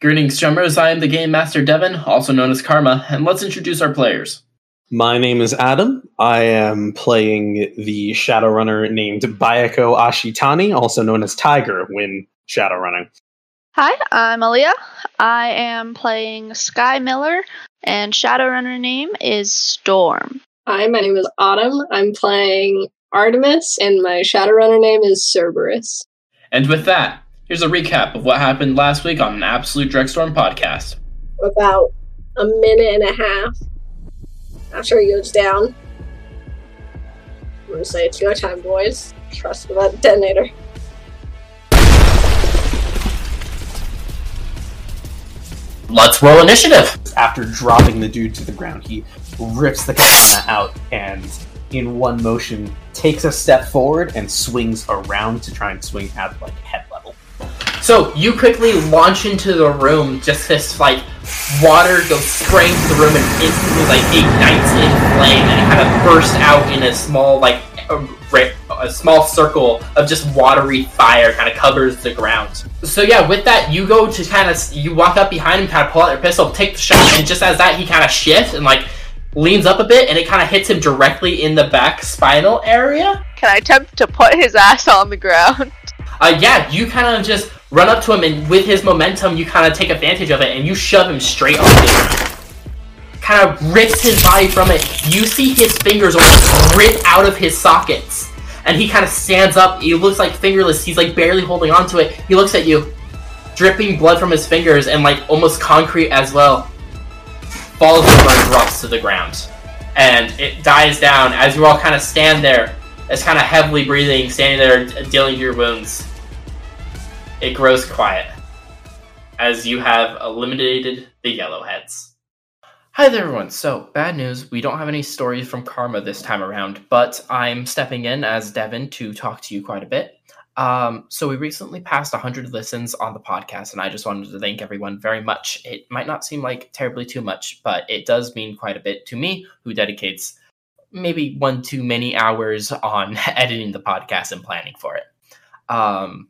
Greetings, Chummers. I am the Game Master Devin, also known as Karma, and let's introduce our players. My name is Adam. I am playing the Shadowrunner named Bayako Ashitani, also known as Tiger, when Shadowrunning. Hi, I'm Aaliyah. I am playing Sky Miller, and Shadowrunner name is Storm. Hi, my name is Autumn. I'm playing Artemis, and my Shadowrunner name is Cerberus. And with that, here's a recap of what happened last week on an Absolute Drekstorm podcast. About a minute and a half after he goes down, I'm gonna say it's your time, boys. Trust me, that detonator. Let's roll initiative. After dropping the dude to the ground, he rips the katana out and, in one motion, takes a step forward and swings around to try and swing at like head level. So you quickly launch into the room, just this like water goes spraying through the room and instantly like ignites in flame and it kind of bursts out in a small like a, a small circle of just watery fire kind of covers the ground. So yeah, with that you go to kind of you walk up behind him, kind of pull out your pistol, take the shot, and just as that he kind of shifts and like leans up a bit and it kind of hits him directly in the back spinal area. Can I attempt to put his ass on the ground? Uh, yeah, you kind of just run up to him, and with his momentum, you kind of take advantage of it, and you shove him straight on the Kind of rips his body from it. You see his fingers almost rip out of his sockets, and he kind of stands up. He looks like fingerless. He's like barely holding on to it. He looks at you, dripping blood from his fingers, and like almost concrete as well. Falls over and drops to the ground, and it dies down as you all kind of stand there, as kind of heavily breathing, standing there dealing your wounds it grows quiet as you have eliminated the yellowheads. Hi there, everyone. So, bad news. We don't have any stories from Karma this time around, but I'm stepping in as Devin to talk to you quite a bit. Um, so, we recently passed 100 listens on the podcast, and I just wanted to thank everyone very much. It might not seem like terribly too much, but it does mean quite a bit to me, who dedicates maybe one too many hours on editing the podcast and planning for it. Um,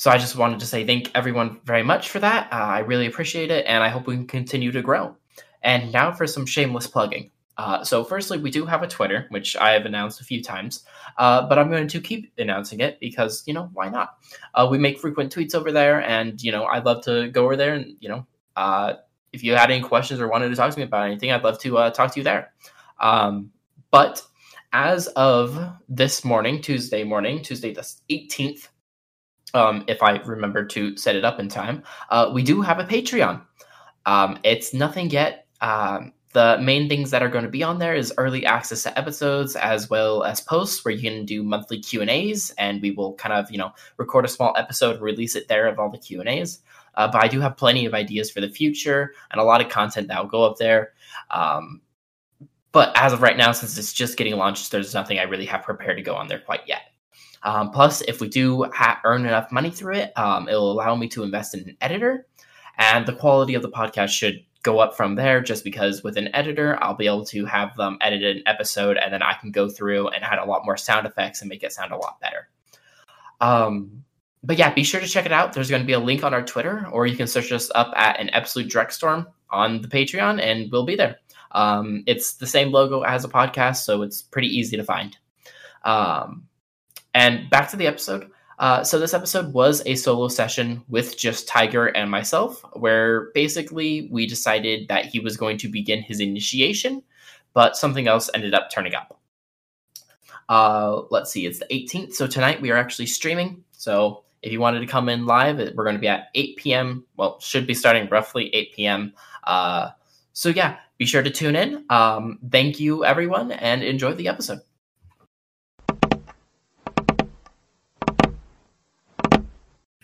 so I just wanted to say thank everyone very much for that. Uh, I really appreciate it, and I hope we can continue to grow. And now for some shameless plugging. Uh, so, firstly, we do have a Twitter, which I have announced a few times, uh, but I'm going to keep announcing it because, you know, why not? Uh, we make frequent tweets over there, and, you know, I'd love to go over there and, you know, uh, if you had any questions or wanted to talk to me about anything, I'd love to uh, talk to you there. Um, but as of this morning, Tuesday morning, Tuesday the 18th, um, if I remember to set it up in time, uh, we do have a Patreon. Um, it's nothing yet. Um, the main things that are going to be on there is early access to episodes as well as posts where you can do monthly Q and A's, and we will kind of you know record a small episode, release it there of all the Q and A's. Uh, but I do have plenty of ideas for the future and a lot of content that will go up there. Um, but as of right now, since it's just getting launched, there's nothing I really have prepared to go on there quite yet. Um, plus, if we do ha- earn enough money through it, um, it'll allow me to invest in an editor, and the quality of the podcast should go up from there. Just because with an editor, I'll be able to have them edit an episode, and then I can go through and add a lot more sound effects and make it sound a lot better. Um, but yeah, be sure to check it out. There's going to be a link on our Twitter, or you can search us up at an absolute Drekstorm on the Patreon, and we'll be there. Um, it's the same logo as a podcast, so it's pretty easy to find. Um, and back to the episode. Uh, so this episode was a solo session with just Tiger and myself, where basically we decided that he was going to begin his initiation, but something else ended up turning up. Uh, let's see, it's the 18th, so tonight we are actually streaming. So if you wanted to come in live, we're going to be at 8 p.m. Well, should be starting roughly 8 p.m. Uh, so yeah, be sure to tune in. Um, thank you, everyone, and enjoy the episode.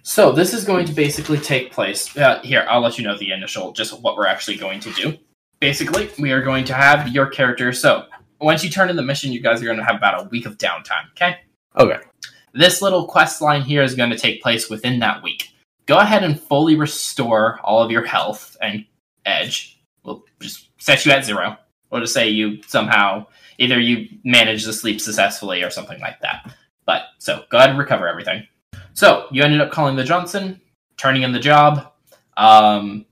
So this is going to basically take place. Uh, here, I'll let you know the initial, just what we're actually going to do. Basically, we are going to have your character. So once you turn in the mission, you guys are going to have about a week of downtime. Okay. Okay. This little quest line here is going to take place within that week. Go ahead and fully restore all of your health and edge. We'll just set you at zero. Or to say you somehow either you manage to sleep successfully or something like that. But so go ahead and recover everything. So you ended up calling the Johnson, turning in the job. Um,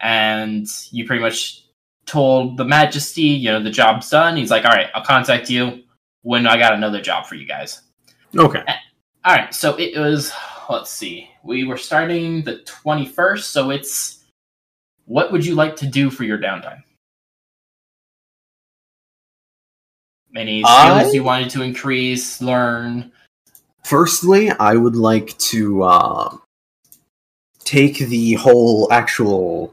and you pretty much told the Majesty, you know, the job's done. He's like, all right, I'll contact you when I got another job for you guys. Okay. All right, so it was, let's see, we were starting the 21st, so it's, what would you like to do for your downtime? Any skills I- you wanted to increase, learn? Firstly, I would like to uh, take the whole actual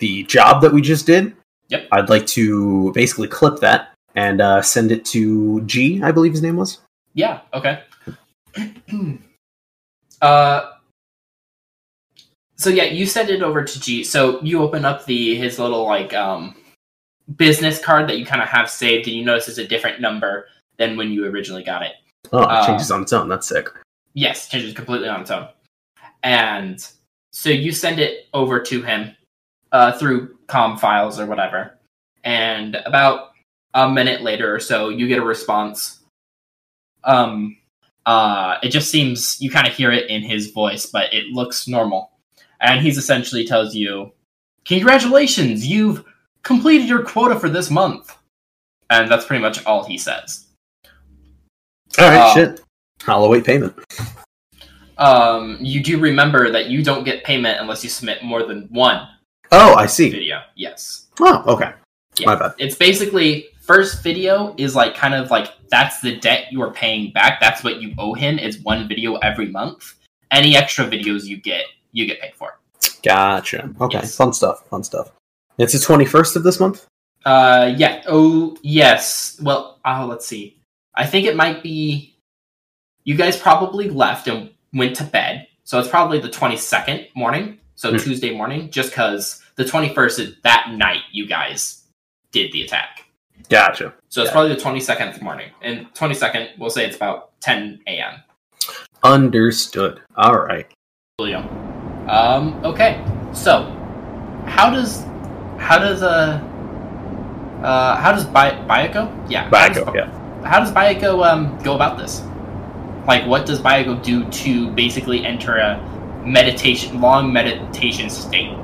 the job that we just did. Yep. I'd like to basically clip that and uh, send it to G, I believe his name was. Yeah, okay. uh so yeah, you send it over to G. So you open up the his little like um business card that you kind of have saved and you notice it's a different number than when you originally got it. Oh, it Uh, changes on its own. That's sick. Yes, changes completely on its own. And so you send it over to him uh, through com files or whatever. And about a minute later or so, you get a response. Um, uh, it just seems you kind of hear it in his voice, but it looks normal. And he's essentially tells you, "Congratulations, you've completed your quota for this month." And that's pretty much all he says. All right, uh, shit. I'll await payment. um, you do remember that you don't get payment unless you submit more than one Oh, I see. video. Yes. Oh, okay. Yeah. My bad. It's basically first video is like kind of like that's the debt you are paying back. That's what you owe him It's one video every month. Any extra videos you get, you get paid for. Gotcha. Okay, Yes. fun stuff. Fun stuff. It's the twenty first of this month. Uh, yeah. Oh, yes. Well, uh, let's see. I think it might be. You guys probably left and went to bed, so it's probably the twenty second morning. So Hmm. Tuesday morning, just because the twenty first is that night you guys did the attack. Gotcha. So it's probably the twenty second morning, and twenty second, we'll say it's about ten a.m. Understood. All right. Julio. Um. Okay. So, how does how does uh uh how does Bi- Bayako? Yeah. Baco. Yeah. How does Bayako um, go about this? Like, what does Bayako do to basically enter a meditation, long meditation state?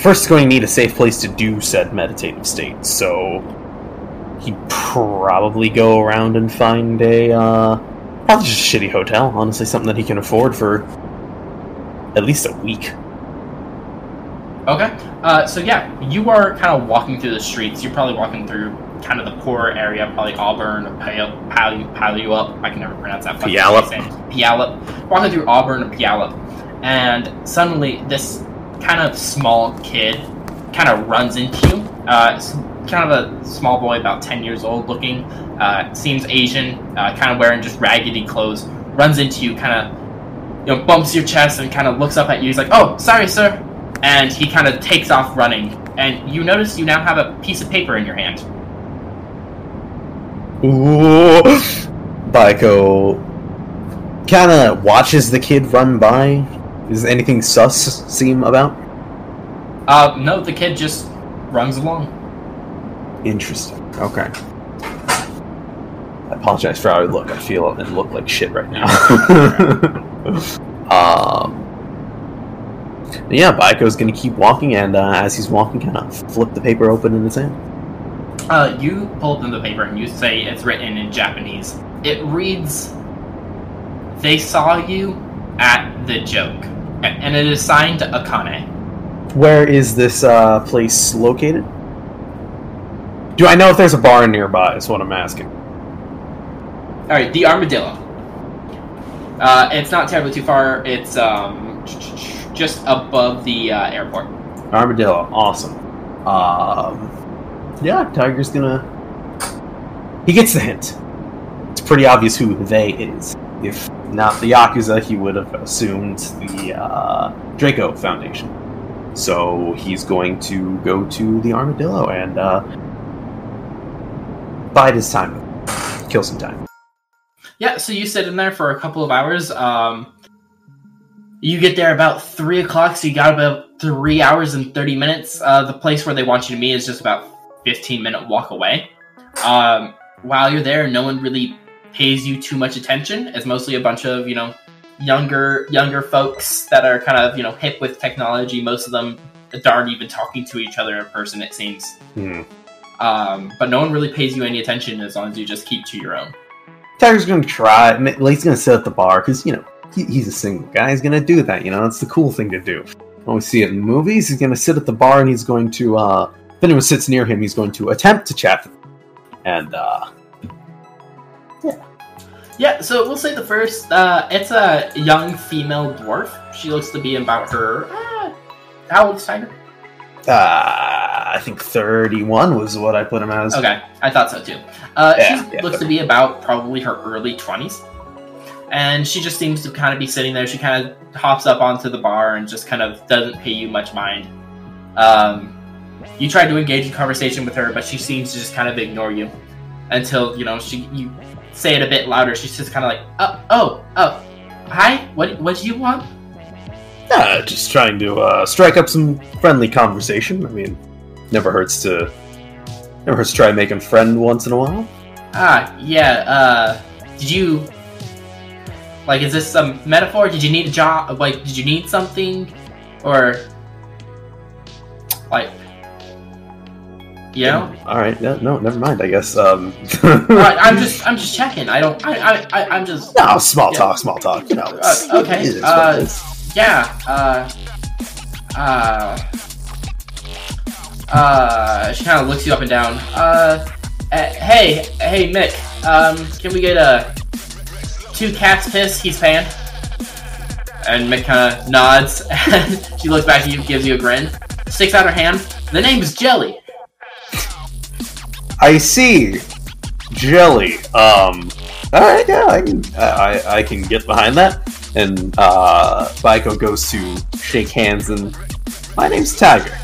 First, going to need a safe place to do said meditative state. So he'd probably go around and find a uh, probably just a shitty hotel. Honestly, something that he can afford for at least a week. Okay. Uh, so yeah, you are kind of walking through the streets. You're probably walking through kind of the poorer area, probably Auburn or Pal- Pal- Puyallup. I can never pronounce that. Puyallup. Puyallup. Walking through Auburn or Puyallup, and suddenly this kind of small kid kind of runs into you. Uh, kind of a small boy, about ten years old, looking. Uh, seems Asian. Uh, kind of wearing just raggedy clothes. Runs into you, kind of you know, bumps your chest and kind of looks up at you. He's like, "Oh, sorry, sir," and he kind of takes off running. And you notice you now have a piece of paper in your hand. Ooh. Baiko kind of watches the kid run by. Is anything sus seem about? Uh, no, the kid just runs along. Interesting. Okay. I apologize for how I look. I feel and look like shit right now. um. Yeah, Baiko's gonna keep walking, and uh, as he's walking, kind of flip the paper open in his hand. Uh, you pull open the paper and you say it's written in Japanese. It reads, "They saw you at the joke," and it is signed Akane. Where is this uh, place located? Do I know if there's a bar nearby? Is what I'm asking. All right, the Armadillo. Uh, it's not terribly too far. It's um just above the uh, airport. Armadillo, awesome. Um, yeah, Tiger's gonna. He gets the hint. It's pretty obvious who they is. If not the Yakuza, he would have assumed the uh, Draco Foundation. So he's going to go to the Armadillo and uh, bide his time, kill some time. Yeah, so you sit in there for a couple of hours. Um, you get there about three o'clock, so you got about three hours and thirty minutes. Uh, the place where they want you to meet is just about fifteen minute walk away. Um, while you're there, no one really pays you too much attention. It's mostly a bunch of you know younger younger folks that are kind of you know hip with technology. Most of them aren't even talking to each other in person. It seems. Hmm. Um, but no one really pays you any attention as long as you just keep to your own. Tiger's gonna try. He's gonna sit at the bar because you know he, he's a single guy. He's gonna do that. You know, it's the cool thing to do. When we see it in movies, he's gonna sit at the bar and he's going to. uh If anyone sits near him, he's going to attempt to chat. And uh Yeah, so we'll say the first. Uh, it's a young female dwarf. She looks to be about her. Uh, how old is Tiger? uh I think thirty-one was what I put him as. Okay, I thought so too. Uh, Yeah, she yeah, looks to be about probably her early twenties, and she just seems to kind of be sitting there. She kind of hops up onto the bar and just kind of doesn't pay you much mind. Um, you try to engage in conversation with her, but she seems to just kind of ignore you until you know she you say it a bit louder. She's just kind of like, oh, oh, oh, hi. What what do you want? Uh, just trying to uh, strike up some friendly conversation. I mean, never hurts to never hurts to try making friend once in a while. Ah, yeah. Uh, did you like? Is this some metaphor? Did you need a job? Like, did you need something, or like, know? All right. Yeah, no, never mind. I guess. Um, I, I'm just, I'm just checking. I don't. I, I, I I'm just. no small Yeah. talk. Small talk. You know. Uh, okay, it is what uh. Yeah. Uh. Uh. Uh. She kind of looks you up and down. Uh. uh, hey, hey, Mick. Um. Can we get a two cats piss? He's paying. And Mick kind of nods, and she looks back at you, gives you a grin, sticks out her hand. The name is Jelly. I see. Jelly. Um. All right. Yeah, I can. I, I can get behind that. And uh, Baiko goes to shake hands, and my name's Tiger.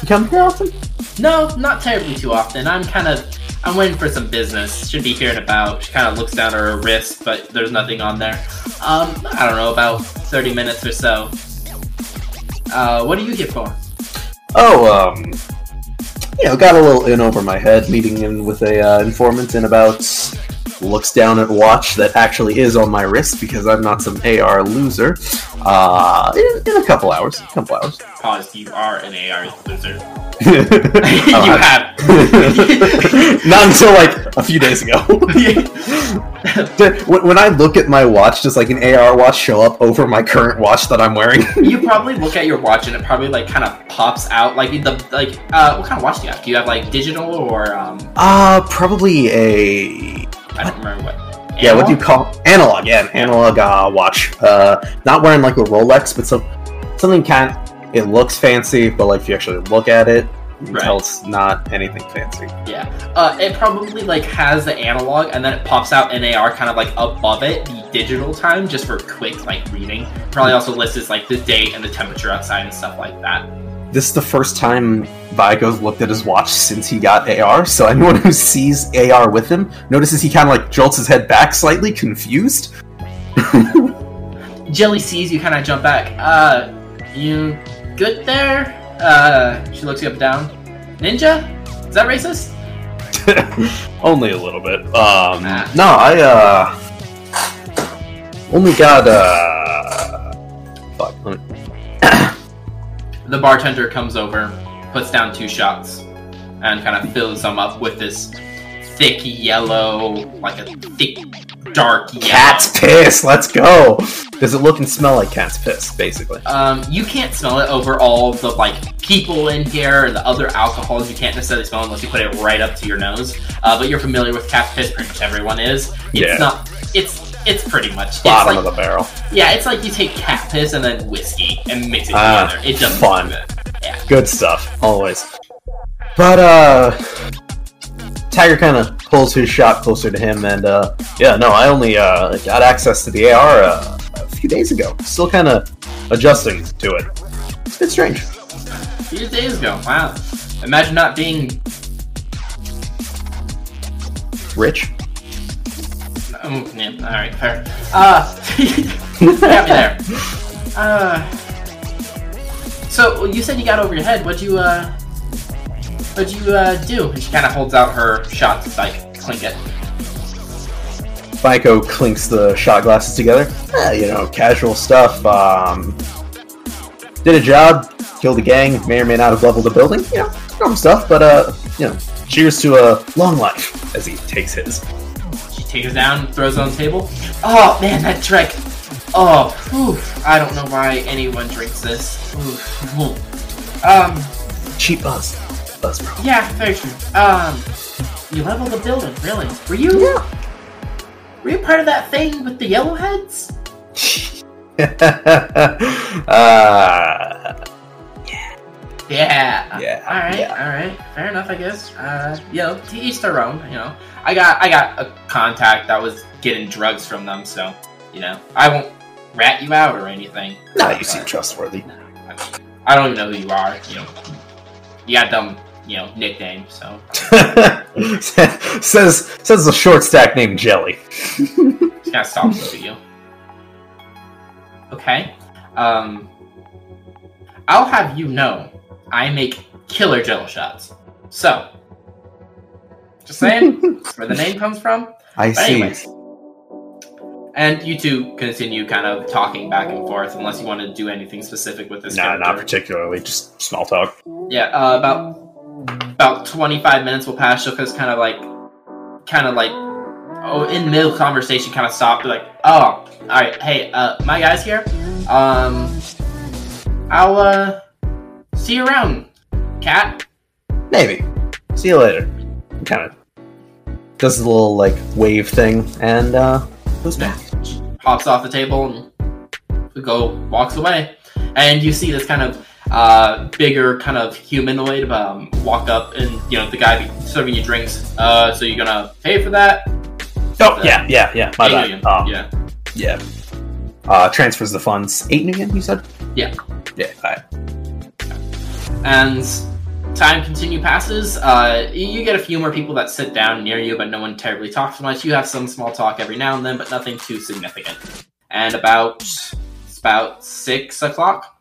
You come here often? No, not terribly too often. I'm kind of. I'm waiting for some business. Should be here in about. She kind of looks down at her wrist, but there's nothing on there. Um, I don't know, about 30 minutes or so. Uh, what are you here for? Oh, um, you know, got a little in over my head, meeting in with a uh, informant in about. Looks down at watch that actually is on my wrist because I'm not some AR loser. Uh, in, in a couple hours, a couple hours. Pause. You are an AR loser. you you have. Not until like a few days ago. when when I look at my watch, does like an AR watch show up over my current watch that I'm wearing? you probably look at your watch and it probably like kind of pops out. Like the like. Uh, what kind of watch do you have? Do you have like digital or um? Uh, probably a I don't remember what. yeah. What do you call analog? Yeah, an analog uh, watch. Uh, not wearing like a Rolex, but some something kind. It looks fancy, but like if you actually look at it, you Right. tell it's not anything fancy. Yeah. Uh, it probably like has the analog and then it pops out NAR kind of like above it, the digital time, just for quick like reading. Probably also lists like the date and the temperature outside and stuff like that. This is the first time Vigo's looked at his watch since he got AR, so anyone who sees AR with him notices he kind of like jolts his head back slightly, confused. Jelly sees you kind of jump back. Uh, you good there? Uh, she looks you up and down. Ninja? Is that racist? only a little bit. Um, Ah. no, I uh, only got uh, fuck. The bartender comes over, puts down two shots, and kind of fills them up with this thick yellow, like a thick, dark yellow. Cat's piss. Let's go. Does it look and smell like cat's piss? Basically. Um, you can't smell it over all the like people in here and the other alcohols. You can't necessarily smell unless you put it right up to your nose. Uh, but you're familiar with cat's piss. Pretty much everyone is. It's Yeah. not. It's it's pretty much. It's Bottom like, of the barrel. yeah, it's like you take cat piss and then whiskey and mix it Ah, together. It doesn't fun. Yeah. Good stuff, always. But uh Tiger kind of pulls his shot closer to him, and uh yeah, no, I only uh got access to the AR uh, a few days ago. Still kind of adjusting to it. It's a bit strange. A few days ago. Wow. Imagine not being. Rich. Um, yeah, all right, fair. Uh, got me there. Uh, so you said you got over your head. What'd you uh, what'd you uh do? And she kind of holds out her shot to like clink it. Baiko clinks the shot glasses together. Eh, you know, casual stuff. Um, did a job, killed a gang, may or may not have leveled a building. You know, normal stuff. But uh, you know, cheers to a long life as he takes his. Takes it down, throws it on the table. Oh man, that trick. Oh, whew. I don't know why anyone drinks this. Oof. Um, Cheap buzz, buzz bro. yeah, very true. Um, you leveled the building, really? Were you? Yeah. Were you part of that thing with the yellowheads? uh, Yeah. Yeah, All right. yeah. All right. Fair enough, I guess. Uh, you know, to each their own. You know, I got I got a contact that was getting drugs from them, so you know, I won't rat you out or anything. nah, you seem trustworthy. I don't even know who you are. You know, you got dumb, you know, nickname. So says says a short stack named Jelly. of stalks to you. Okay. Um, I'll have you know, I make killer Jello shots. So, just saying, that's where the name comes from. I But see. anyways. And you two continue kind of talking back and forth, unless you want to do anything specific with this Nah, not particularly. Just small talk. Yeah, uh, about about twenty five minutes will pass. Shoka's kind of like, kind of like, oh, in the middle of conversation, kind of stopped. Like, oh, all right, hey, uh, my guy's here. Um, I'll uh, see you around, cat. Maybe. See you later. Kind of does the little like wave thing and uh goes back. hops off the table and we go walks away and you see this kind of uh, bigger kind of humanoid um, walk up and you know the guy serving you drinks uh, so you're gonna pay for that Oh yeah, yeah, yeah. My bad. Um, yeah yeah. Uh, transfers the funds. Eight million, you said? Yeah. Yeah. alright. And time continue passes uh, you- get a few more people that sit down near you but no one terribly talks much you have some small talk every now and then but nothing too significant and about about six o'clock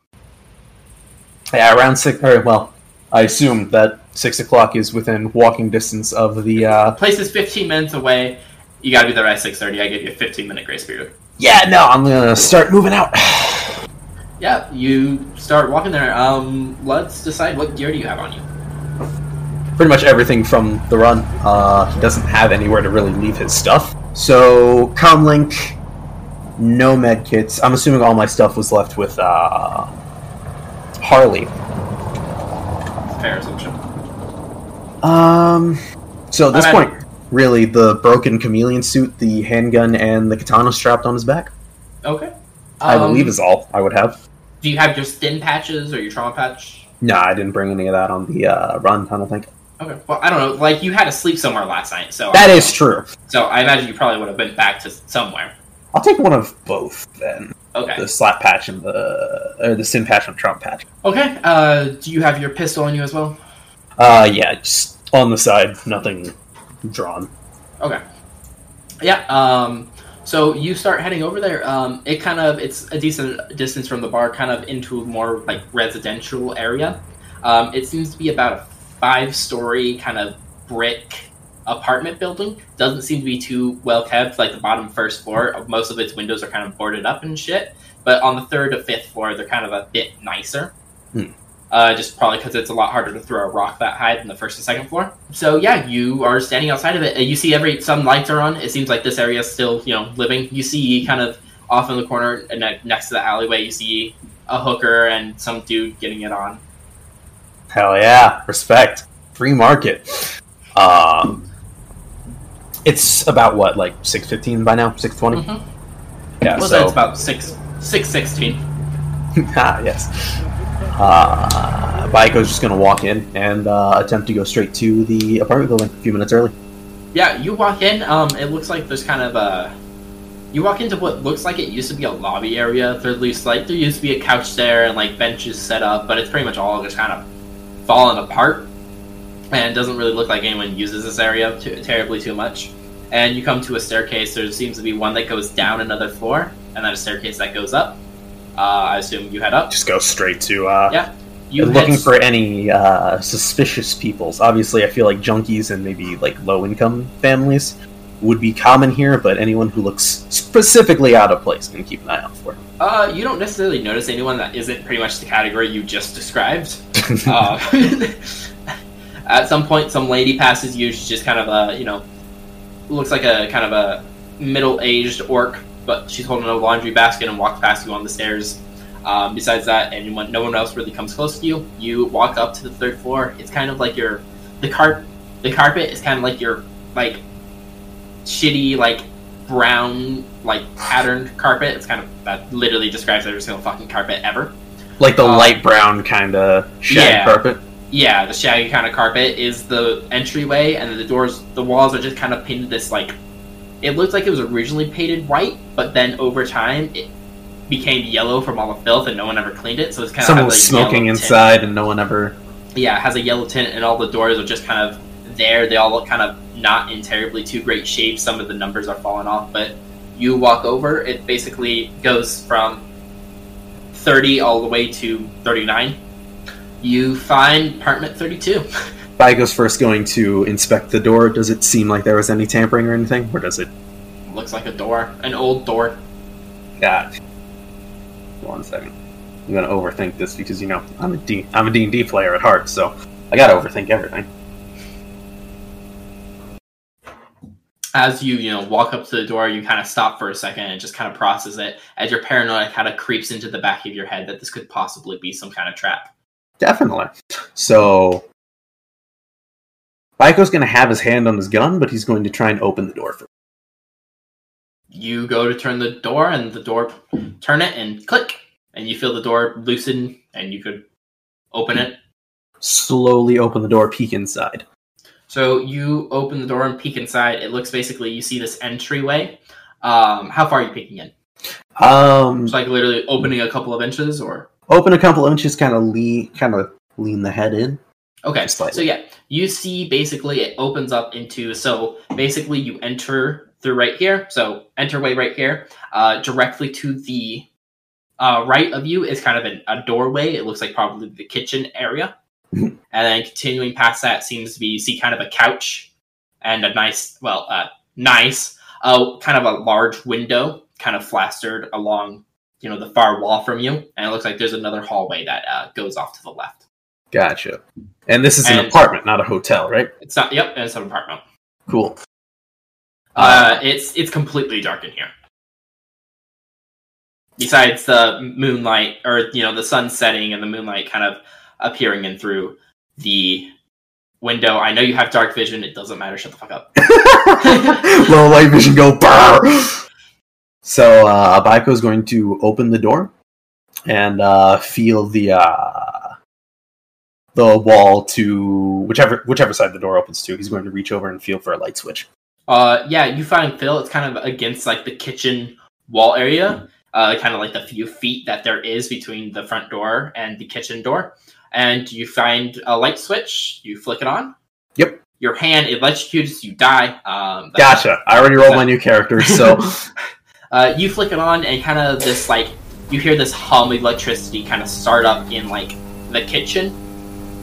Yeah, around six. Or well, I assume that six o'clock is within walking distance of the. uh place is 15 minutes away. You gotta be there at 6:30. I give you a 15 minute grace period. Yeah, no, I'm gonna start moving out. Yeah, you start walking there. Um, let's decide what gear do you have on you. Pretty much everything from the run. Uh, he doesn't have anywhere to really leave his stuff. So, comlink, no med kits. I'm assuming all my stuff was left with uh, Harley. Fair assumption. Um, so at this Okay. point, really, the broken chameleon suit, the handgun, and the katana strapped on his back. Okay. I Um, believe is all I would have. Do you have your stim patches or your trauma patch? No, I didn't bring any of that on the uh, run. I don't think Okay. Well, I don't know. Like you had to sleep somewhere last night, so that is true. So I imagine you probably would have been back to somewhere. I'll take one of both then. Okay. The slap patch and the or the stim patch and trump patch. Okay. Uh, do you have your pistol on you as well? Uh, yeah, just on the side, nothing drawn. Okay. Yeah. Um. So you start heading over there. Um. It kind of it's a decent distance from the bar, kind of into a more like residential area. Um. It seems to be about a five-story kind of brick apartment building. Doesn't seem to be too well kept. Like the bottom first floor, most of its windows are kind of boarded up and shit. But on the third or fifth floor, they're kind of a bit nicer. Hmm. Uh, just probably because it's a lot harder to throw a rock that high than the first and second floor. So yeah, you are standing outside of it. and You see every some lights are on. It seems like this area is still you know living. You see kind of off in the corner and next to the alleyway, you see a hooker and some dude getting it on. Hell yeah, respect. Free market. Um, it's about what, like six fifteen by now, six twenty. Mhm. Yeah, Well, so it's about six six sixteen. ah, yes. Uh, Baiko's just gonna walk in and uh, attempt to go straight to the apartment building a few minutes early. Yeah, you walk in. Um, it looks like there's kind of a. You walk into what looks like it used to be a lobby area. There at least like there used to be a couch there and like benches set up, but it's pretty much all just kind of fallen apart, and it doesn't really look like anyone uses this area too, terribly too much. And you come to a staircase. There seems to be one that goes down another floor, and then a staircase that goes up. Uh, I assume you head up. Just go straight to uh, Yeah. You looking for any uh, suspicious peoples. Obviously, I feel like junkies and maybe like low income families. would be common here, but anyone who looks specifically out of place can keep an eye out for. Uh, you don't necessarily notice anyone that isn't pretty much the category you just described. uh, at some point, some lady passes you. She's just kind of a, you know, looks like a kind of a middle-aged orc, but she's holding a laundry basket and walks past you on the stairs. Um, besides that, anyone, no one else really comes close to you. You walk up to the third floor. It's kind of like your the car, the carpet is kind of like your like shitty like brown like patterned carpet. It's kind of that literally describes every single fucking carpet ever. Like the Uh, light brown kind of shaggy yeah. carpet. Yeah, the shaggy kind of carpet is the entryway, and then the doors, the walls are just kind of painted this like. It looked like it was originally painted white, but then over time it became yellow from all the filth, and no one ever cleaned it. So it's kind Someone of was smoking inside, and no one ever. yeah, it has a yellow tint, and all the doors are just kind of there. They all look kind of not in terribly too great shape. Some of the numbers are falling off, but you walk over, it basically goes from 30 all the way to 39. You find apartment 32. Vigo's first going to inspect the door. Does it seem like there was any tampering or anything, or does it? Looks like a door, an old door. God. One second. I'm gonna overthink this because you know I'm a D. I'm a D and D player at heart, so I gotta overthink everything. As you, you know, walk up to the door, you kind of stop for a second and just kind of process it as your paranoia kind of creeps into the back of your head that this could possibly be some kind of trap. Definitely. So, Vigo's gonna have his hand on his gun, but he's going to try and open the door. For you go to turn the door and the door turn it and click. And you feel the door loosen and you could open it. Slowly open the door, peek inside. so you open the door and peek inside. It looks basically you see this entryway. Um, how far are you peeking in? Um, it's like literally opening a couple of inches or? open a couple of inches, kind of lean, kind of lean the head in. okay so yeah you see basically it opens up into so basically you enter through right here. So enterway right here uh, directly to the uh, right of you is kind of an, a doorway. It looks like probably the kitchen area. Mhm. and then continuing past that seems to be you see kind of a couch and a nice well uh, nice uh, kind of a large window kind of flastered along you know the far wall from you. And it looks like there's another hallway that uh, goes off to the left. Gotcha. And this is an apartment, not a hotel, right? it's not yep it's an apartment Cool. Uh, it's it's completely dark in here. Besides the moonlight, or you know, the sun setting and the moonlight kind of appearing in through the window. I know you have dark vision. It doesn't matter. Shut the fuck up. Low light vision go brr. So uh, Abaiko's going to open the door and uh, feel the uh, the wall to whichever whichever side the door opens to. He's going to reach over and feel for a light switch. Uh, yeah, you find Phil. It's kind of against like the kitchen wall area. Uh, kind of like the few feet that there is between the front door and the kitchen door. And you find a light switch. You flick it on. Yep. Your hand electrocutes. You die. Um, Gotcha. I already rolled my new character, so uh, you flick it on and kind of this like you hear this hum of electricity kind of start up in like the kitchen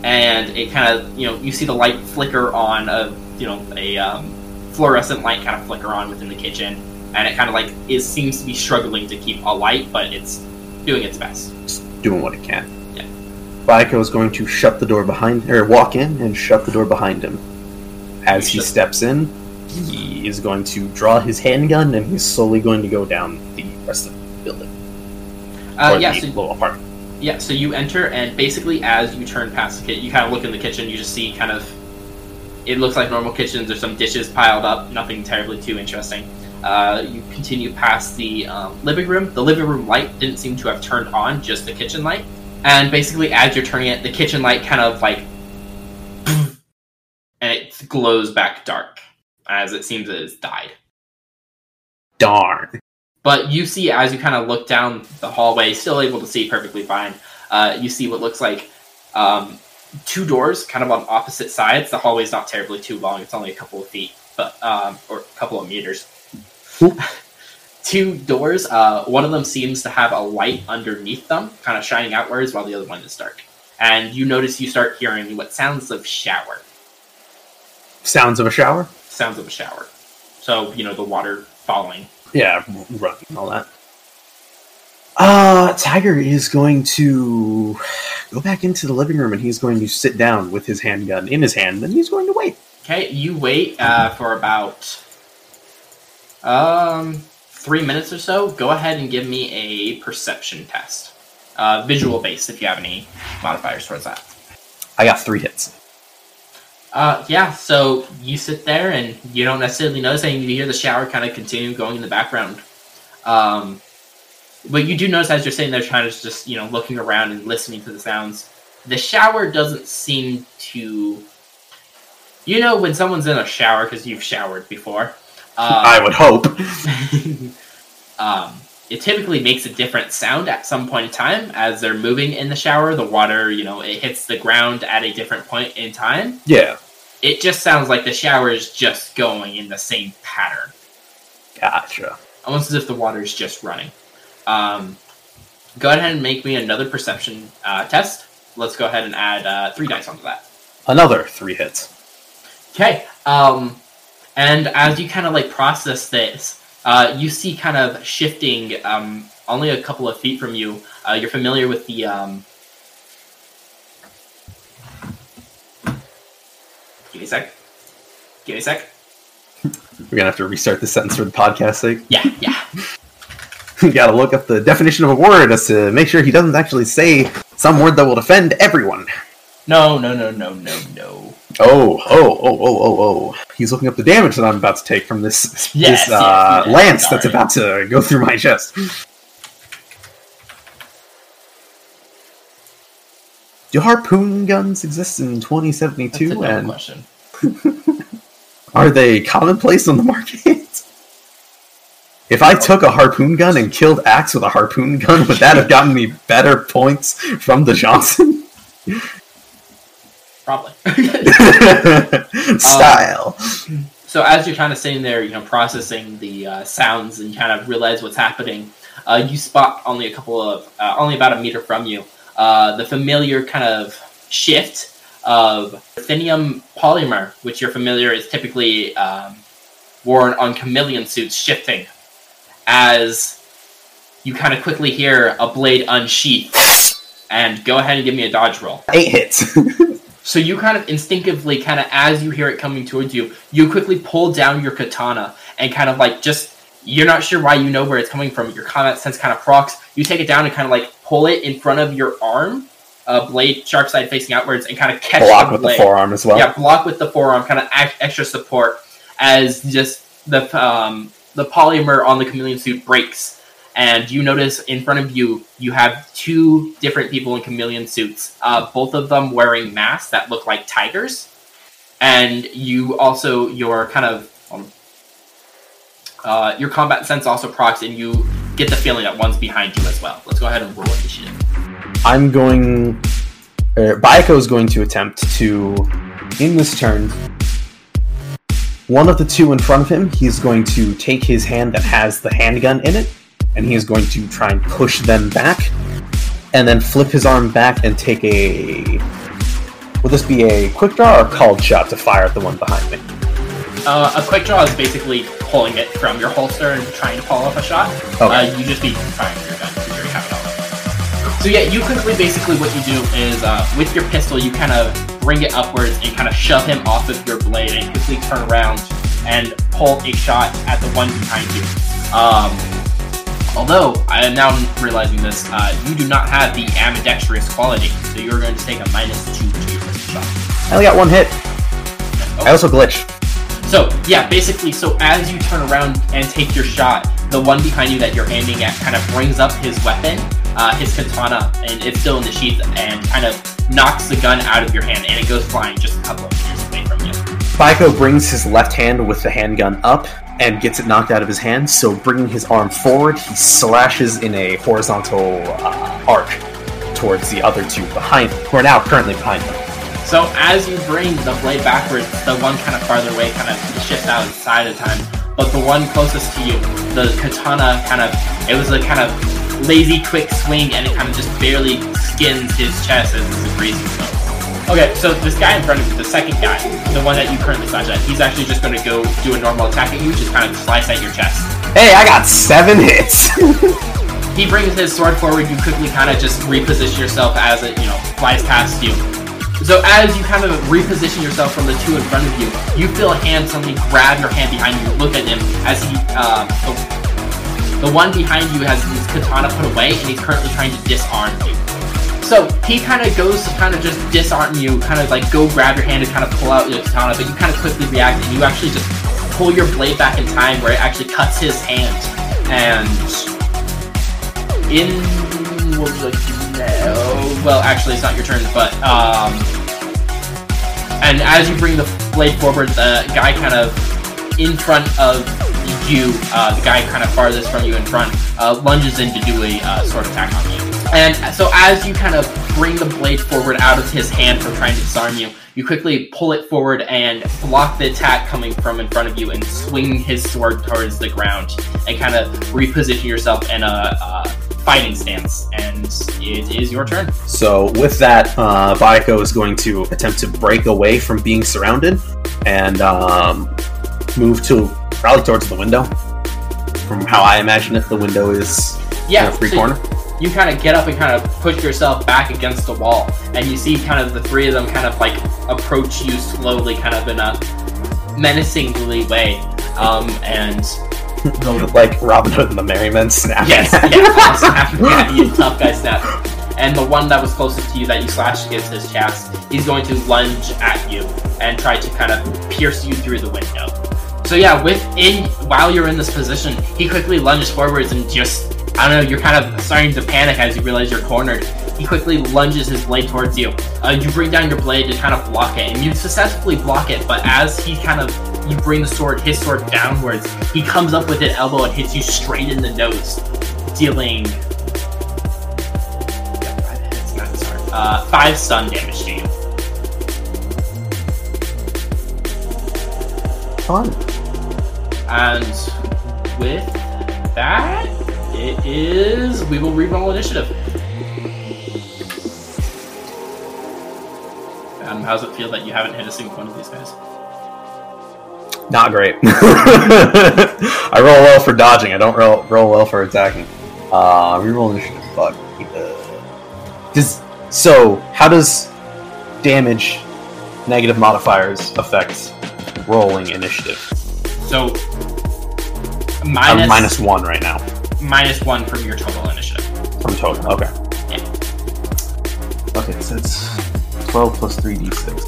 and it kind of you know you see the light flicker on a you know a um, fluorescent light kind of flicker on within the kitchen and it kind of like it seems to be struggling to keep alight but it's doing its best just doing what it can. Yeah. Baiko is going to shut the door behind, or walk in and shut the door behind him. As he steps in, he is going to draw his handgun and he's slowly going to go down the rest of the building. uh, or yeah the so, little apartment. Yeah so you enter and basically as you turn past the kitchen you kind of look in the kitchen you just see kind of it looks like normal kitchens there's some dishes piled up nothing terribly too interesting. Uh, you continue past the um, living room. The living room light didn't seem to have turned on just the kitchen light. And basically as you're turning it the kitchen light kind of like and it glows back dark as it seems it has died. Darn. But you see, as you kind of look down the hallway, still able to see perfectly fine. Uh, you see what looks like um, two doors, kind of on opposite sides. The hallway's not terribly too long; it's only a couple of feet, but um, or a couple of meters. Two doors. Uh, one of them seems to have a light underneath them, kind of shining outwards, while the other one is dark. And you notice you start hearing what sounds of shower, Sounds of a shower? sounds of a shower. So you know the water following. Yeah, running and all that. Uh, Tiger is going to go back into the living room and he's going to sit down with his handgun in his hand and he's going to wait. Okay, you wait uh, for about um three minutes or so. Go ahead and give me a perception test, uh, visual based if you have any modifiers towards that. I got three hits. Uh, yeah, so you sit there and you don't necessarily notice anything. You hear the shower kind of continue going in the background. Um, but you do notice as you're sitting there trying to just, you know, looking around and listening to the sounds, the shower doesn't seem to. You know, when someone's in a shower because you've showered before. Uh, I would hope. um, it typically makes a different sound at some point in time as they're moving in the shower. The water, you know, it hits the ground at a different point in time. Yeah, It just sounds like the shower is just going in the same pattern, gotcha. almost as if the water is just running. Um, go ahead and make me another perception uh, test. Let's go ahead and add uh, three dice onto that. Another three hits. Okay. Um, and as you kind of like process this, uh, you see kind of shifting um, only a couple of feet from you. Uh, you're familiar with the. Um... Give me a sec. Give me a sec. We're gonna have to restart the sentence for the podcast sake. Yeah, yeah. we gotta look up the definition of a word as to make sure he doesn't actually say some word that will offend everyone. No, no, no, no, no, no. Oh, oh, oh, oh, oh, oh. He's looking up the damage that I'm about to take from this, Yes, this uh, yes, yes, lance sorry. that's about to go through my chest. Do harpoon guns exist in That's a 2072? dumb And question. are they commonplace on the market? If I took a harpoon gun and killed Axe with a harpoon gun, would that have gotten me better points from the Johnson? Probably. Style. So as you're kind of sitting there, you know, processing the uh, sounds and kind of realize what's happening, uh, you spot only a couple of, uh, only about a meter from you, uh, the familiar kind of shift of ruthenium polymer, which you're familiar is typically um, worn on chameleon suits, shifting as you kind of quickly hear a blade unsheath. And go ahead and give me a dodge roll. Eight hits. So you kind of instinctively, kind of as you hear it coming towards you, you quickly pull down your katana and kind of like just you're not sure why you know where it's coming from. Your combat sense kind of procs. You take it down and kind of like pull it in front of your arm, uh, blade sharp side facing outwards, and kind of catch Block the with the forearm as well. Yeah, block with the forearm, kind of act extra support as just the um, the polymer on the chameleon suit breaks, and you notice in front of you you have two different people in chameleon suits, uh, both of them wearing masks that look like tigers, and you also your kind of um, uh, your combat sense also procs, and you get the feeling that one's behind you as well. Let's go ahead and roll initiative. I'm going. Er, Bayako is going to attempt to, in this turn, one of the two in front of him, he's going to take his hand that has the handgun in it, and he is going to try and push them back, and then flip his arm back and take a. Will this be a quick draw or called shot to fire at the one behind me? Uh, a quick draw is basically pulling it from your holster and trying to pull off a shot. Okay. Uh, you just be firing your gun because you already have it all. So yeah, you quickly basically what you do is uh, with your pistol you kind of bring it upwards and kind of shove him off of your blade and quickly turn around and pull a shot at the one behind you. Um, although I am now realizing this, uh, you do not have the ambidextrous quality, so you're going to take a minus two to your shot. I only got one hit. I also glitch. So yeah, basically, so as you turn around and take your shot, the one behind you that you're aiming at kind of brings up his weapon, uh, his katana, and it's still in the sheath, and kind of knocks the gun out of your hand, and it goes flying just a couple of meters away from you. Baiko brings his left hand with the handgun up and gets it knocked out of his hand. So, bringing his arm forward, he slashes in a horizontal uh, arc towards the other two behind, who are now currently behind him. So as you bring the blade backwards, the one kind of farther away kind of shifts out of side a time, but the one closest to you, the katana kind of, it was a kind of lazy, quick swing, and it kind of just barely skins his chest as grazing blow. Okay, so this guy in front of you, the second guy, the one that you currently slash at, he's actually just going to go do a normal attack at you, just kind of slice at your chest. Hey, I got seven hits. He brings his sword forward. You quickly kind of just reposition yourself as it, you know, flies past you. So as you kind of reposition yourself from the two in front of you, you feel a hand suddenly grab your hand behind you. Look at him as he, uh, the, the one behind you has his katana put away, and he's currently trying to disarm you. So he kind of goes to kind of just disarm you, kind of like go grab your hand and kind of pull out your katana, but you kind of quickly react and you actually just pull your blade back in time where it actually cuts his hand. And in what you like? Well, actually, it's not your turn, but um, and as you bring the blade forward, the guy kind of in front of you, uh, the guy kind of farthest from you in front, uh, lunges in to do a uh, sword attack on you. And so as you kind of bring the blade forward out of his hand from trying to disarm you, you quickly pull it forward and block the attack coming from in front of you and swing his sword towards the ground and kind of reposition yourself in a, a fighting stance. And it is your turn. So with that, uh, Baiko is going to attempt to break away from being surrounded and um, move to probably towards the window. From how I imagine it, the window is Yeah, in a free so corner. you kind of get up and kind of push yourself back against the wall, and you see kind of the three of them kind of like approach you slowly, kind of in a menacingly way. Um, and Like Robin Hood and the Merry Men snap. yes, yeah, snap, yeah, you tough guy snap. And the one that was closest to you that you slashed against his chest, he's going to lunge at you and try to kind of pierce you through the window. So yeah, within while you're in this position, he quickly lunges forwards and just I don't know, you're kind of starting to panic as you realize you're cornered. He quickly lunges his blade towards you. Uh, you bring down your blade to kind of block it, and you successfully block it. But as he kind of you bring the sword, his sword downwards, he comes up with an elbow and hits you straight in the nose, dealing uh, five stun damage to you. Fun. And with that, it is we will reroll initiative. Um, how's it feel that you haven't hit a single one of these guys? Not great. I roll well for dodging. I don't roll, roll well for attacking. Uh, reroll initiative. Fuck. Uh, Does so? How does damage negative modifiers affect rolling initiative? So I'm minus minus one right now minus one from your total initiative. from total. Okay. Yeah. Okay, so it's twelve plus three d six.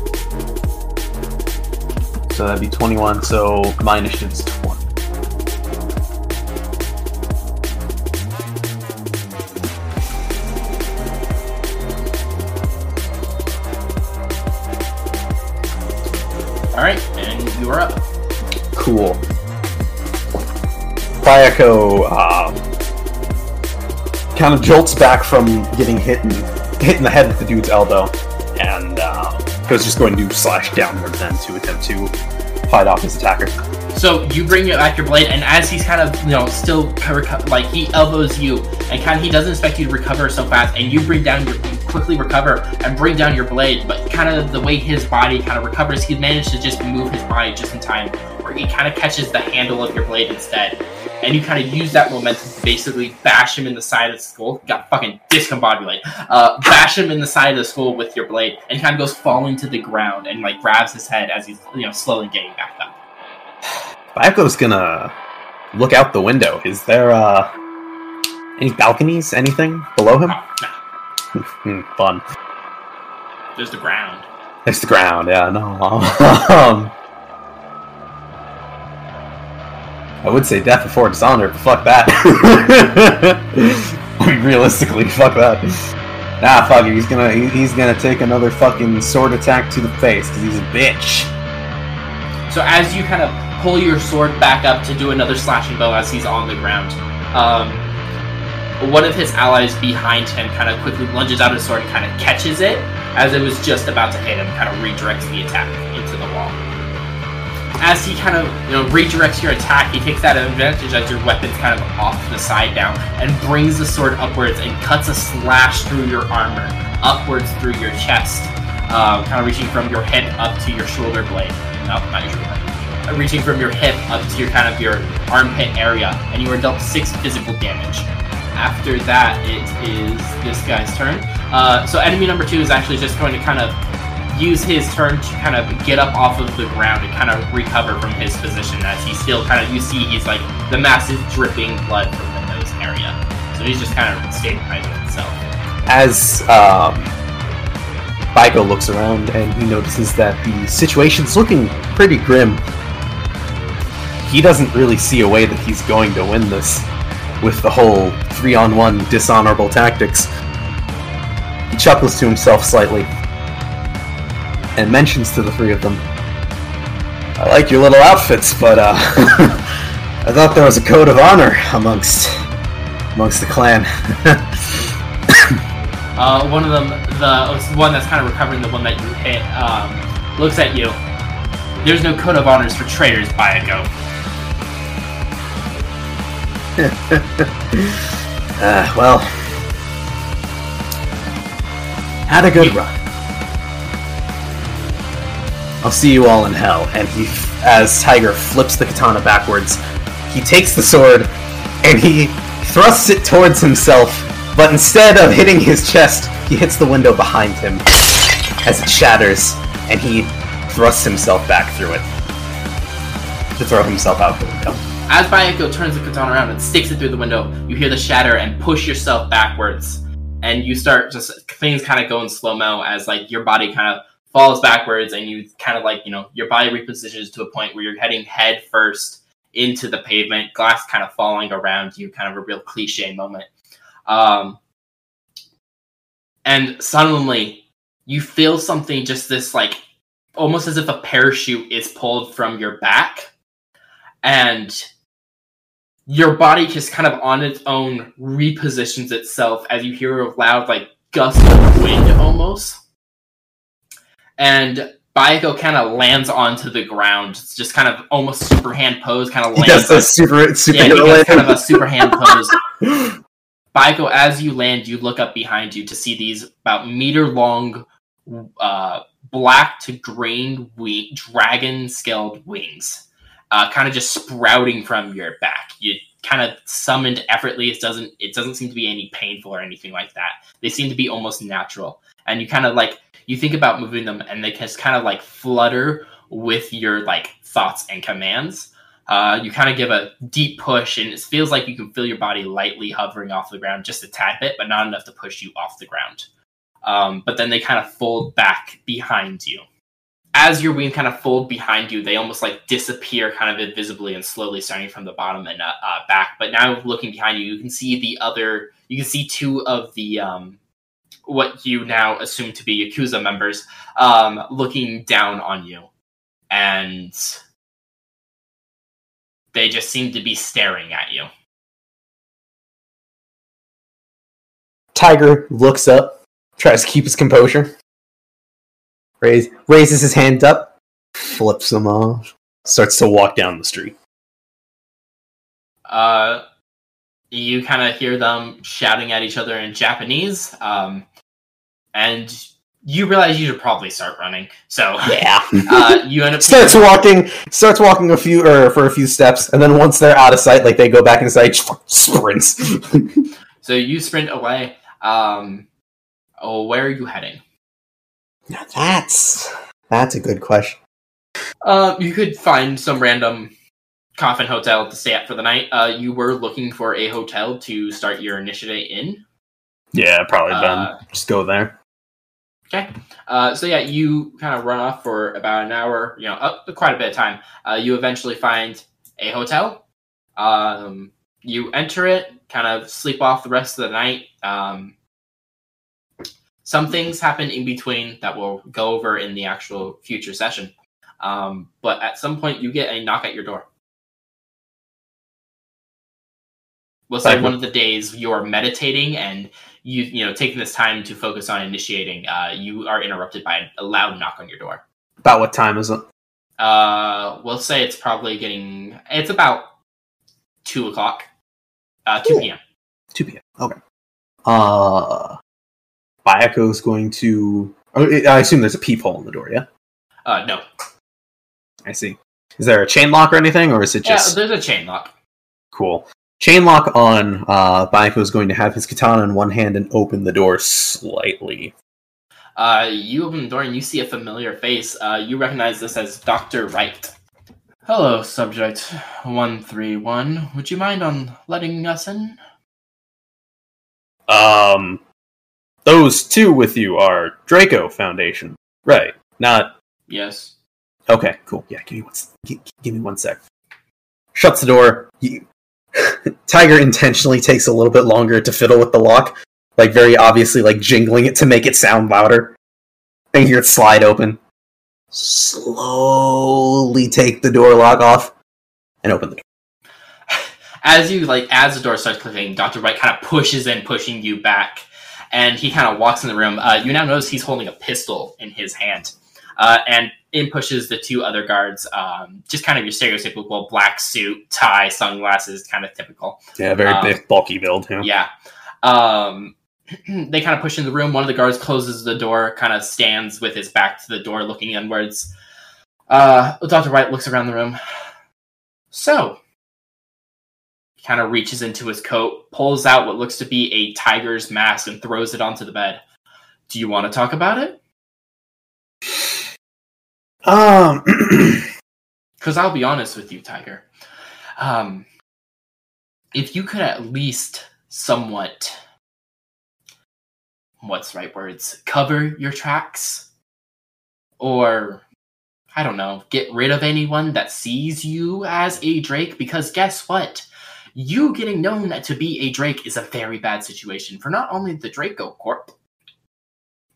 So that'd be twenty-one. So my initiative's twenty. All right, and you are up. Cool. Bayako um, kind of jolts back from getting hit in, hit in the head with the dude's elbow, and uh, goes just going to slash downward then to attempt to fight off his attacker. So you bring your blade, and as he's kind of, you know, still reco- like he elbows you, and kind of he doesn't expect you to recover so fast, and you bring down your you quickly recover and bring down your blade, but kind of the way his body kind of recovers, he managed to just move his body just in time, where he kind of catches the handle of your blade instead, and you kind of use that momentum to basically bash him in the side of the skull. Got fucking discombobulate. Uh, bash him in the side of the skull with your blade, and he kind of goes falling to the ground and like grabs his head as he's you know slowly getting back up. Bayako's gonna look out the window. Is there uh, any balconies, anything below him? Oh, no. Hmm, fun. There's the ground. It's the ground, yeah, no. um, I would say death before dishonor, but fuck that. I mean, realistically, fuck that. Nah, fuck it. He's gonna he- he's gonna take another fucking sword attack to the face because he's a bitch. So as you kind of pull your sword back up to do another slashing blow as he's on the ground, um, one of his allies behind him kind of quickly lunges out his sword and kind of catches it as it was just about to hit him, kind of redirects the attack into the wall. As he kind of you know redirects your attack, he takes that advantage as your weapon's kind of off the side down and brings the sword upwards and cuts a slash through your armor, upwards through your chest. um, kind of reaching from your hip up to your shoulder blade. No, not your shoulder blade. Uh, Reaching from your hip up to your kind of your armpit area, and you are dealt six physical damage. After that, it is this guy's turn. Uh, so enemy number two is actually just going to kind of use his turn to kind of get up off of the ground and kind of recover from his position as he's still kind of you see he's like the massive dripping blood from the nose area. So he's just kind of stabilizing himself. As um, looks around and he notices that the situation's looking pretty grim. He doesn't really see a way that he's going to win this with the whole three on one dishonorable tactics. He chuckles to himself slightly and mentions to the three of them I like your little outfits, but uh, I thought there was a code of honor amongst amongst the clan. Uh, one of them, the one that's kind of recovering, the one that you hit, um, looks at you. There's no code of honors for traitors, Bayako. Uh, well, had a good run. I'll see you all in hell. And he, as Tiger flips the katana backwards, he takes the sword and he thrusts it towards himself. But instead of hitting his chest, he hits the window behind him as it shatters, and he thrusts himself back through it to throw himself out the window. As Bayako turns the katana around and sticks it through the window, you hear the shatter and push yourself backwards. And you start just things kind of go in slow mo as like your body kind of falls backwards and you kind of like, you know, your body repositions to a point where you're heading head first into the pavement, glass kind of falling around you, kind of a real cliche moment. Um, and suddenly you feel something just this like almost as if a parachute is pulled from your back and your body just kind of on its own repositions itself as you hear a loud like gust of wind almost and Bayako kind of lands onto the ground. It's just kind of almost super hand pose, kind of lands. does a super super yeah, does kind of a super hand pose. Baiko, as you land, you look up behind you to see these about meter long, uh, black to green wing, dragon scaled wings, uh, kind of just sprouting from your back. You kind of summoned effortlessly. It doesn't it doesn't seem to be any painful or anything like that. They seem to be almost natural, and you kind of like you think about moving them, and they just kind of like flutter with your like thoughts and commands. Uh, you kind of give a deep push, and it feels like you can feel your body lightly hovering off the ground just a tad bit, but not enough to push you off the ground. Um, but then they kind of fold back behind you. As your wings kind of fold behind you, they almost like disappear kind of invisibly and slowly starting from the bottom and uh, uh, back. But now looking behind you, you can see the other, you can see two of the, um, what you now assume to be Yakuza members um, looking down on you. And they just seem to be staring at you. Tiger looks up, tries to keep his composure. Raise, raises his hand up, flips them off, starts to walk down the street. Uh, you kind of hear them shouting at each other in Japanese, um, and you realize you should probably start running. So Yeah. uh, you end up starts walking, starts walking a few or for a few steps, and then once they're out of sight, like they go back inside, sprints. So you sprint away. Um, oh, where are you heading? Now that's that's a good question. Uh, you could find some random coffin hotel to stay at for the night. Uh, you were looking for a hotel to start your initiative in. Yeah, probably Uh, Just go there. Okay. Uh, so yeah, you kind of run off for about an hour, you know, up quite a bit of time. Uh, you eventually find a hotel. Um, you enter it, kind of sleep off the rest of the night. Um, some things happen in between that we'll go over in the actual future session. Um, but at some point, you get a knock at your door. We'll say one of the days you're meditating and you you know taking this time to focus on initiating. Uh, you are interrupted by a loud knock on your door. About what time is it? Uh, we'll say it's probably getting. It's about two o'clock. Uh, two Cool. p.m. 2 p.m. Okay. Uh, Bayako's going to, Oh, I assume there's a peephole in the door. Yeah, Uh, no. I see. Is there a chain lock or anything, or is it just? Yeah, there's a chain lock. cool? Chain lock on. Uh, Baiko is going to have his katana in one hand and open the door slightly. Uh, you open the door and you see a familiar face. Uh, you recognize this as Dr. Wright. Hello, subject 131. Would you mind on letting us in? Um, those two with you are Draco Foundation, right? Not Yes. okay. Cool. Yeah, give me one. Give, give me one sec. Shuts the door. You, Tiger intentionally takes a little bit longer to fiddle with the lock, like very obviously, like jingling it to make it sound louder. And hear it slide open. Slowly take the door lock off and open the door. As you like, as the door starts clicking, Dr. Wright kind of pushes in, pushing you back, and he kind of walks in the room. Uh, you now notice he's holding a pistol in his hand, uh, and in pushes the two other guards. Um, just kind of your stereotypical black suit, tie, sunglasses, kind of typical. Yeah, very Um, big, bulky build. Yeah. Yeah. Um, they kind of push in the room. One of the guards closes the door, kind of stands with his back to the door, looking inwards. Uh, Dr. White looks around the room. So, he kind of reaches into his coat, pulls out what looks to be a tiger's mask, and throws it onto the bed. Do you want to talk about it? Um. Because I'll be honest with you, Tiger. Um, if you could at least somewhat, what's right words, cover your tracks, or I don't know, get rid of anyone that sees you as a Drake, because guess what? You getting known to be a Drake is a very bad situation for not only the Draco Corp,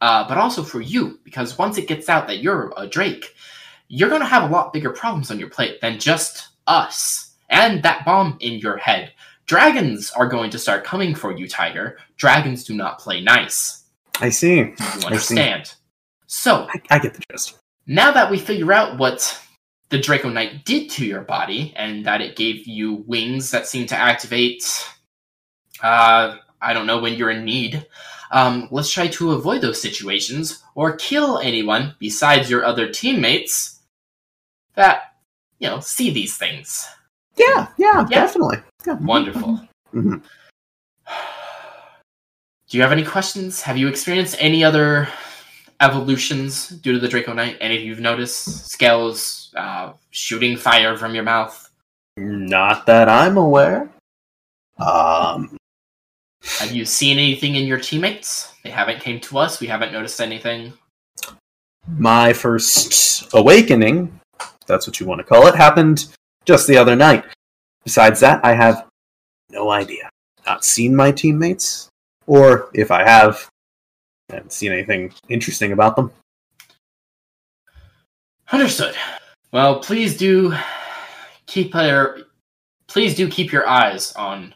uh, but also for you, because once it gets out that you're a Drake, you're going to have a lot bigger problems on your plate than just us and that bomb in your head. Dragons are going to start coming for you, Tiger. Dragons do not play nice. I see. You understand? So, I, I get the gist. now that we figure out what the Draconite did to your body and that it gave you wings that seem to activate, uh, I don't know, when you're in need, um, let's try to avoid those situations or kill anyone besides your other teammates that, you know, see these things. Yeah, yeah, Yeah. definitely. Yeah. Wonderful. Mhm. Do you have any questions? Have you experienced any other evolutions due to the Draconite? Any of you've noticed? Scales, uh, shooting fire from your mouth? Not that I'm aware. Um, Have you seen anything in your teammates? They haven't came to us. We haven't noticed anything. my first awakening, if that's what you want to call it, happened just the other night. Besides that, I have no idea. Not seen my teammates, or if I have, I haven't seen anything interesting about them. Understood. Well, please do keep your please do keep your eyes on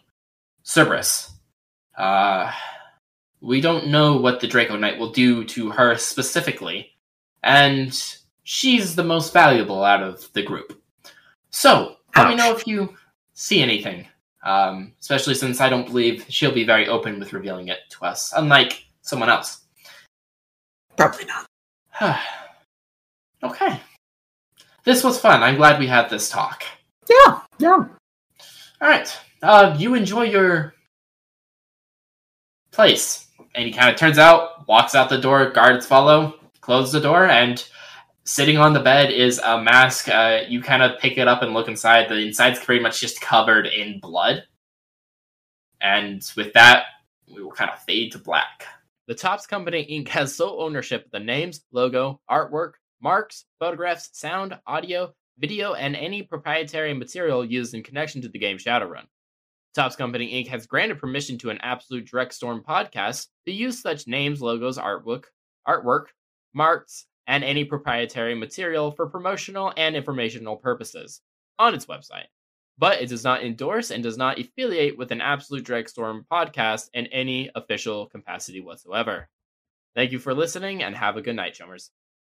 Cerberus. Uh, we don't know what the Draconite will do to her specifically, and she's the most valuable out of the group. So let me know if you see anything. Um, especially since I don't believe she'll be very open with revealing it to us, unlike someone else. Probably not. okay. This was fun. I'm glad we had this talk. Yeah, yeah. All right. Uh, you enjoy your place. And he kind of turns out, walks out the door, guards follow, close the door, and sitting on the bed is a mask. Uh, you kind of pick it up and look inside. The inside's pretty much just covered in blood. And with that, we will kind of fade to black. The Topps Company Inc. has sole ownership of the names, logo, artwork, marks, photographs, sound, audio, video, and any proprietary material used in connection to the game Shadowrun. Topps Company Inc. has granted permission to an Absolute Drekstorm podcast to use such names, logos, artwork, artwork, marks, and any proprietary material for promotional and informational purposes on its website. But it does not endorse and does not affiliate with an Absolute Drekstorm podcast in any official capacity whatsoever. Thank you for listening and have a good night, chummers.